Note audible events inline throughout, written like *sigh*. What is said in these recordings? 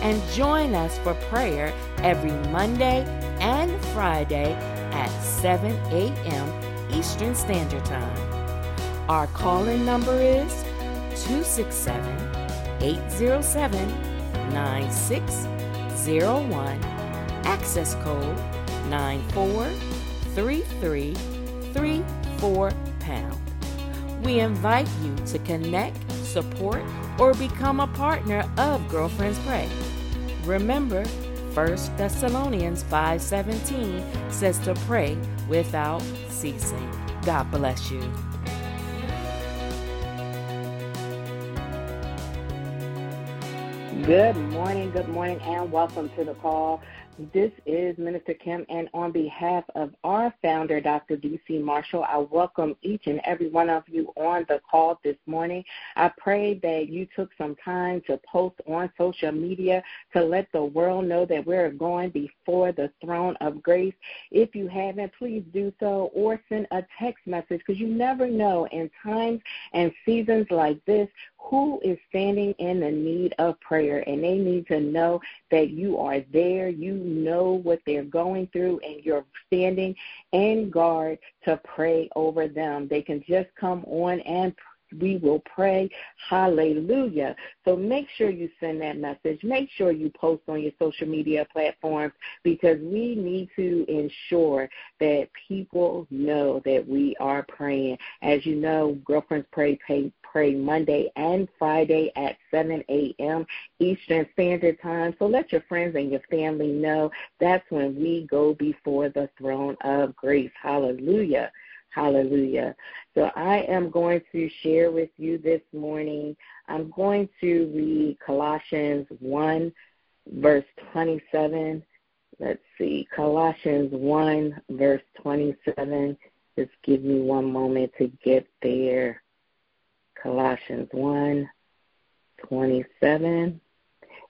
And join us for prayer every Monday and Friday at 7 a.m. Eastern Standard Time. Our call-in number is 267 807 9601. Access code 943334 pound. We invite you to connect, support, or become a partner of Girlfriends Pray. Remember, 1 Thessalonians 5:17 says to pray without ceasing. God bless you. Good morning, good morning, and welcome to the call. This is Minister Kim, and on behalf of our founder, Dr. Dee C. Marshall, I welcome each and every one of you on the call this morning. I pray that you took some time to post on social media to let the world know that we're going before the throne of grace. If you haven't, please do so or send a text message because you never know in times and seasons like this who is standing in the need of prayer and they need to know that you are there, you know what they're going through, and you're standing in guard to pray over them. They can just come on and we will pray. Hallelujah. So make sure you send that message. Make sure you post on your social media platforms because we need to ensure that people know that we are praying. As you know, Girlfriends Pray pray Monday and Friday at 7 a.m. Eastern Standard Time. So let your friends and your family know that's when we go before the throne of grace. Hallelujah. Hallelujah. So I am going to share with you this morning. I'm going to read Colossians 1, verse 27. Let's see, Colossians 1, verse 27. Just give me one moment to get there. Colossians 1 27.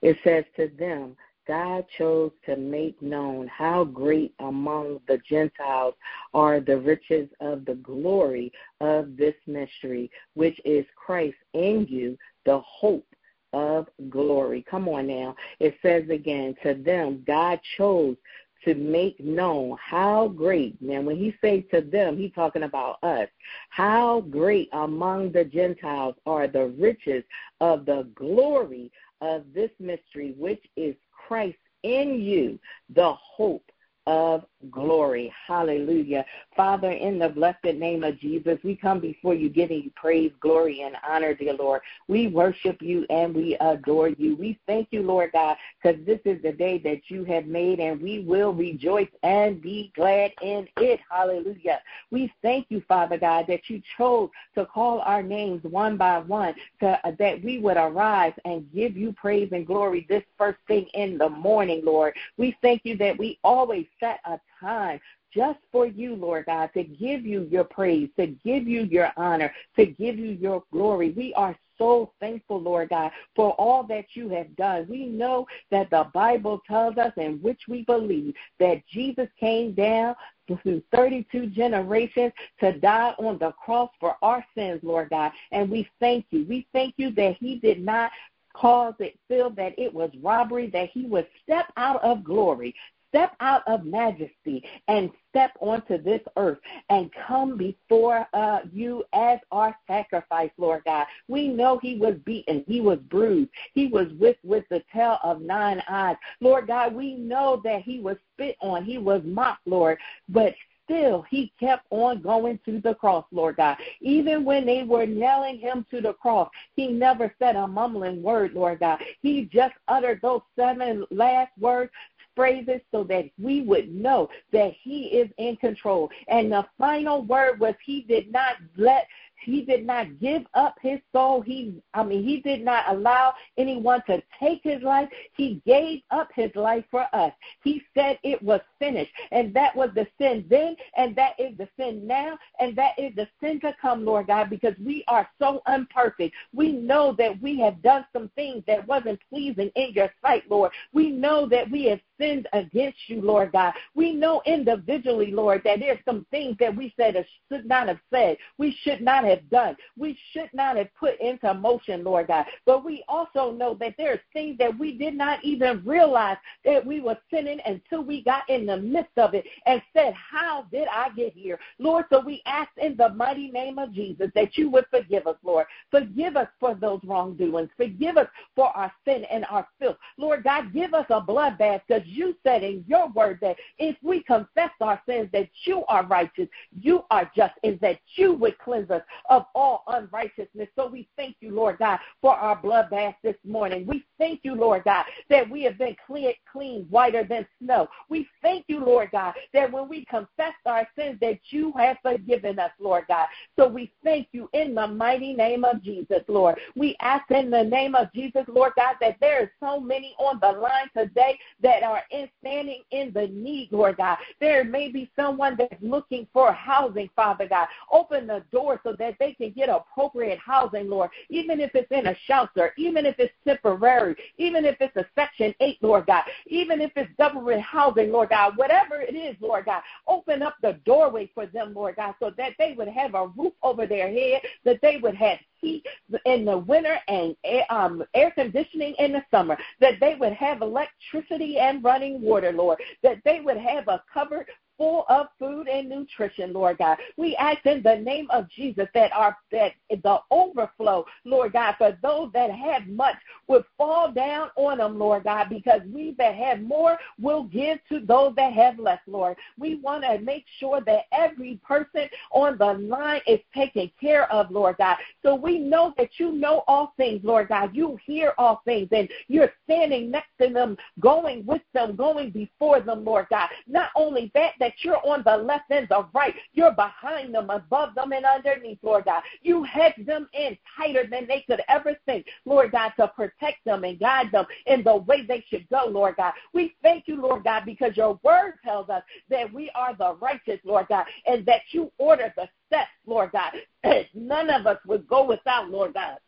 It says, To them, God chose to make known how great among the Gentiles are the riches of the glory of this mystery, which is Christ in you, the hope of glory. Come on now. It says again, to them, God chose to make known how great, now when he says to them, he's talking about us, how great among the Gentiles are the riches of the glory of this mystery, which is Christ in you, the hope of glory. Hallelujah. Father, in the blessed name of Jesus, we come before you giving you praise, glory, and honor, dear Lord. We worship you and we adore you. We thank you, Lord God, because this is the day that you have made and we will rejoice and be glad in it. Hallelujah. We thank you, Father God, that you chose to call our names one by one, to, uh, that we would arise and give you praise and glory this first thing in the morning, Lord. We thank you that we always set a time just for you, Lord God, to give you your praise, to give you your honor, to give you your glory. We are so thankful, Lord God, for all that you have done. We know that the Bible tells us, in which we believe, that Jesus came down through 32 generations to die on the cross for our sins, Lord God. And we thank you. We thank you that he did not cause it feel that it was robbery, that he would step out of glory, step out of majesty and step onto this earth and come before uh, you as our sacrifice, Lord God. We know he was beaten, he was bruised, he was whipped with the tail of nine eyes. Lord God, we know that he was spit on, he was mocked, Lord, but still he kept on going to the cross, Lord God. Even when they were nailing him to the cross, he never said a mumbling word, Lord God. He just uttered those seven last words phrases so that we would know that He is in control. And the final word was He did not let he did not give up his soul. He, I mean, he did not allow anyone to take his life. He gave up his life for us. He said it was finished. And that was the sin then, and that is the sin now, and that is the sin to come, Lord God, because we are so imperfect. We know that we have done some things that wasn't pleasing in your sight, Lord. We know that we have sinned against you, Lord God. We know individually, Lord, that there's some things that we said should not have said, we should not have done, we should not have put into motion, Lord God. But we also know that there's things that we did not even realize that we were sinning until we got in the midst of it and said, How did I get here? Lord, so we ask in the mighty name of Jesus that you would forgive us, Lord. Forgive us for those wrongdoings. Forgive us for our sin and our filth. Lord God, give us a bloodbath because you said in your word that if we confess our sins, that you are righteous, you are just, and that you would cleanse us of all unrighteousness. So we thank you, Lord God, for our bloodbath this morning. We thank you, Lord God, that we have been clean, clean, whiter than snow. We thank you, Lord God, that when we confess our sins, that you have forgiven us, Lord God. So we thank you in the mighty name of Jesus, Lord. We ask in the name of Jesus, Lord God, that there is so many on the line today that are in standing in the need, Lord God. There may be someone that's looking for housing, Father God. Open the door so that they can get appropriate housing, Lord, even if it's in a shelter, even if it's temporary, even if it's a Section 8, Lord God, even if it's government housing, Lord God, whatever it is, Lord God, open up the doorway for them, Lord God, so that they would have a roof over their head, that they would have heat in the winter and um, air conditioning in the summer, that they would have electricity and running water, Lord, that they would have a covered full of food and nutrition, Lord God. We ask in the name of Jesus that our that the overflow, Lord God, for those that have much would fall down on them, Lord God, because we that have more will give to those that have less, Lord. We want to make sure that every person on the line is taken care of, Lord God. So we know that you know all things, Lord God. You hear all things, and you're standing next to them, going with them, going before them, Lord God. Not only that, that that you're on the left and the right. You're behind them, above them, and underneath, Lord God. You hedge them in tighter than they could ever think, Lord God, to protect them and guide them in the way they should go, Lord God. We thank you, Lord God, because your word tells us that we are the righteous, Lord God, and that you order the steps, Lord God. *clears throat* None of us would go without, Lord God.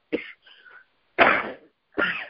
*clears throat* *clears throat*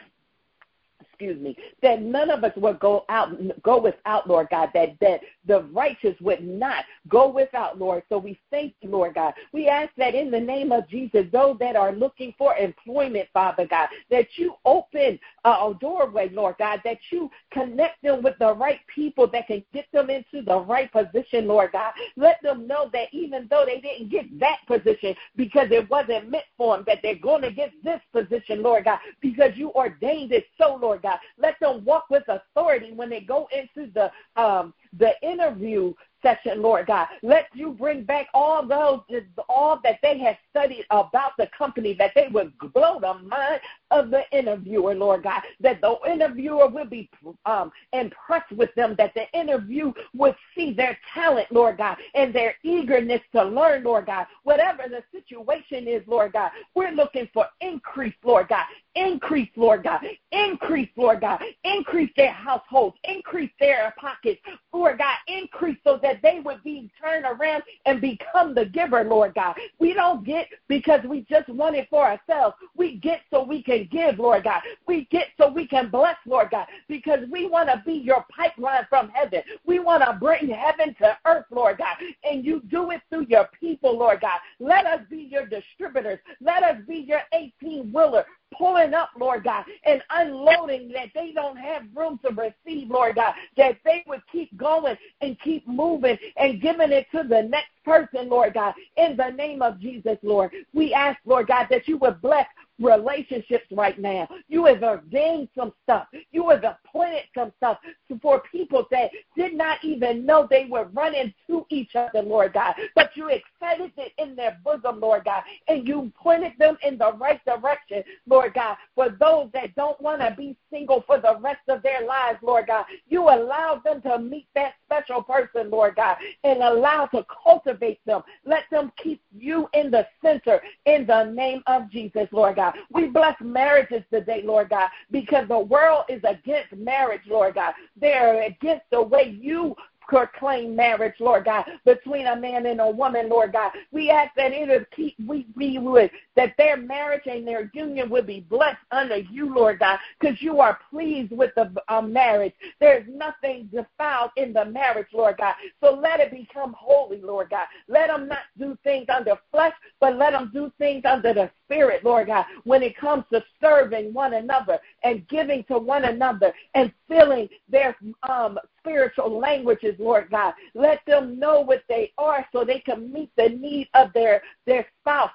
excuse me, that none of us would go out go without, Lord God, that that the righteous would not go without, Lord. So we thank you, Lord God. We ask that in the name of Jesus, those that are looking for employment, Father God, that you open a doorway, Lord God, that you connect them with the right people that can get them into the right position, Lord God. Let them know that even though they didn't get that position because it wasn't meant for them, that they're going to get this position, Lord God, because you ordained it so, Lord God. Let them walk with authority when they go into the um, the interview session, Lord God. Let you bring back all those, all that they have studied about the company, that they would blow the mind of the interviewer, Lord God. That the interviewer will be um, impressed with them, that the interview would see their talent, Lord God, and their eagerness to learn, Lord God. Whatever the situation is, Lord God, we're looking for increase, Lord God. Increase, Lord God. Increase, Lord God. Increase their households. Increase their pockets, Lord God. Increase so that they would be turned around and become the giver, Lord God. We don't get because we just want it for ourselves. We get so we can give, Lord God. We get so we can bless, Lord God, because we want to be your pipeline from heaven. We want to bring heaven to earth, Lord God. And you do it through your people, Lord God. Let us be your distributors. Let us be your 18 wheeler pulling up, Lord God, and unloading that they don't have room to receive, Lord God, that they would keep going and keep moving and giving it to the next person, Lord God, in the name of Jesus, Lord. We ask, Lord God, that you would bless relationships right now. You have ordained some stuff. You have pointed some stuff for people that did not even know they were running to each other, Lord God. But you excited it in their bosom, Lord God, and you pointed them in the right direction, Lord God. For those that don't want to be single for the rest of their lives, Lord God, you allowed them to meet that special person, Lord God, and allow to cultivate them. Let them keep you in the center in the name of Jesus, Lord God. We bless marriages today, Lord God, because the world is against marriage, Lord God. They're against the way you proclaim marriage, Lord God, between a man and a woman, Lord God. We ask that it would keep we, we would that their marriage and their union would be blessed under you, Lord God, because you are pleased with the uh, marriage. There's nothing defiled in the marriage, Lord God. So let it become holy, Lord God. Let them not do things under flesh, but let them do things under the spirit, Lord God, when it comes to serving one another and giving to one another and filling their um, spiritual languages, Lord God. Let them know what they are so they can meet the need of their, their spouse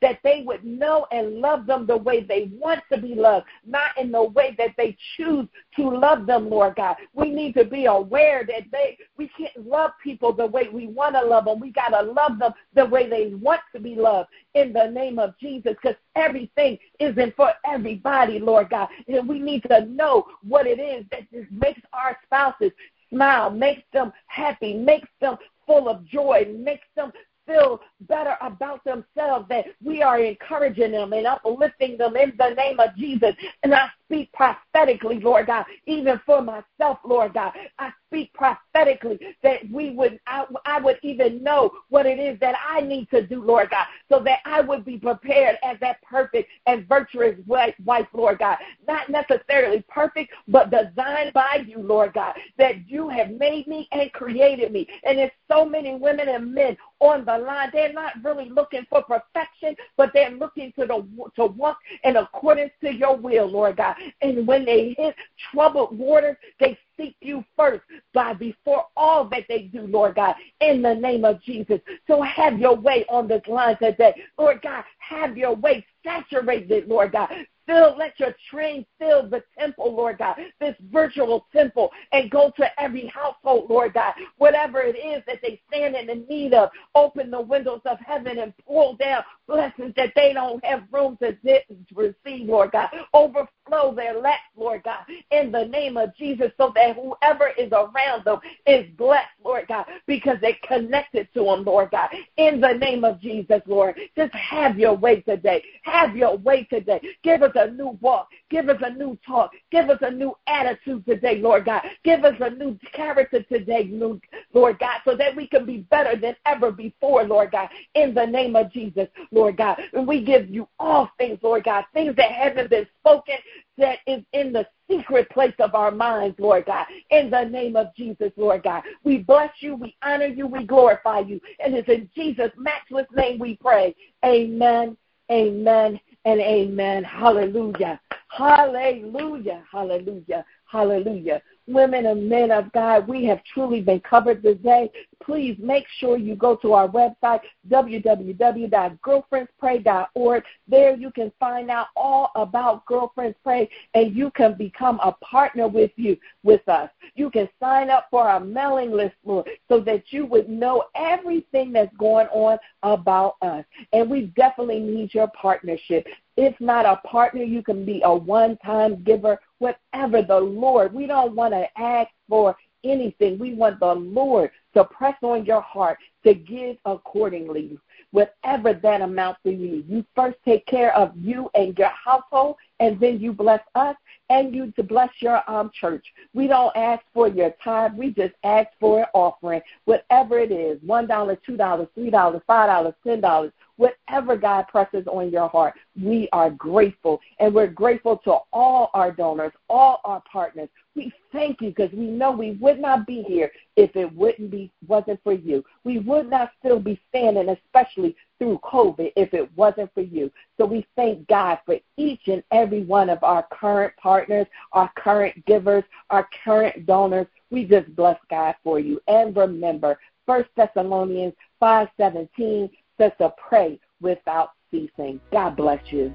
that they would know and love them the way they want to be loved, not in the way that they choose to love them, Lord God. We need to be aware that they we can't love people the way we want to love them. We gotta love them the way they want to be loved in the name of Jesus, because everything isn't for everybody, Lord God. And we need to know what it is that just makes our spouses smile, makes them happy, makes them full of joy, makes them feel better about themselves, that we are encouraging them and uplifting them in the name of Jesus. And I speak prophetically, Lord God, even for myself, Lord God. I speak prophetically that we would, I, I would even know what it is that I need to do, Lord God, so that I would be prepared as that perfect and virtuous wife, Lord God. Not necessarily perfect, but designed by you, Lord God, that you have made me and created me. And there's so many women and men on the line. They're not really looking for perfection, but they're looking to the to walk in accordance to your will, Lord God. And when they hit troubled waters, they seek you first by before all that they do, Lord God, in the name of Jesus. So have your way on this line today. Lord God, have your way. Saturate it, Lord God. Fill, let your train fill the temple, Lord God, this virtual temple, and go to every household, Lord God. Whatever it is that they stand in the need of, open the windows of heaven and pull down blessings that they don't have room to, receive, Lord God. Overflow their lack, Lord God, in the name of Jesus, so that whoever is around them is blessed, Lord God, because they're connected to them, Lord God. In the name of Jesus, Lord, just have your way today. Have your way today. Give us a new walk. Give us a new talk. Give us a new attitude today, Lord God. Give us a new character today, Lord God, so that we can be better than ever before, Lord God, in the name of Jesus, Lord God. And we give you all things, Lord God, things that haven't been spoken, that is in the secret place of our minds, Lord God. In the name of Jesus, Lord God. We bless you, we honor you, we glorify you. And it's in Jesus' matchless name we pray. Amen, amen, and amen. Hallelujah. Hallelujah. Hallelujah. Hallelujah women and men of God, we have truly been covered today. Please make sure you go to our website, www.girlfriendspray.org. There you can find out all about Girlfriends Pray and you can become a partner with you, with us. You can sign up for our mailing list, Lord, so that you would know everything that's going on about us. And we definitely need your partnership. If not a partner, you can be a one time giver whatever the Lord, we don't want to ask for anything. We want the Lord to press on your heart to give accordingly, whatever that amount to you. You first take care of you and your household, and then you bless us and you to bless your um, church. We don't ask for your time. We just ask for an offering, whatever it is $1, $2, $3, $5, $10 whatever God presses on your heart, we are grateful. And we're grateful to all our donors, all our partners. We thank you because we know we would not be here if it wouldn't be wasn't for you. We would not still be standing, especially through COVID, if it wasn't for you. So we thank God for each and every one of our current partners, our current givers, our current donors. We just bless God for you. And remember, First Thessalonians 5:17 says to pray without ceasing. God bless you.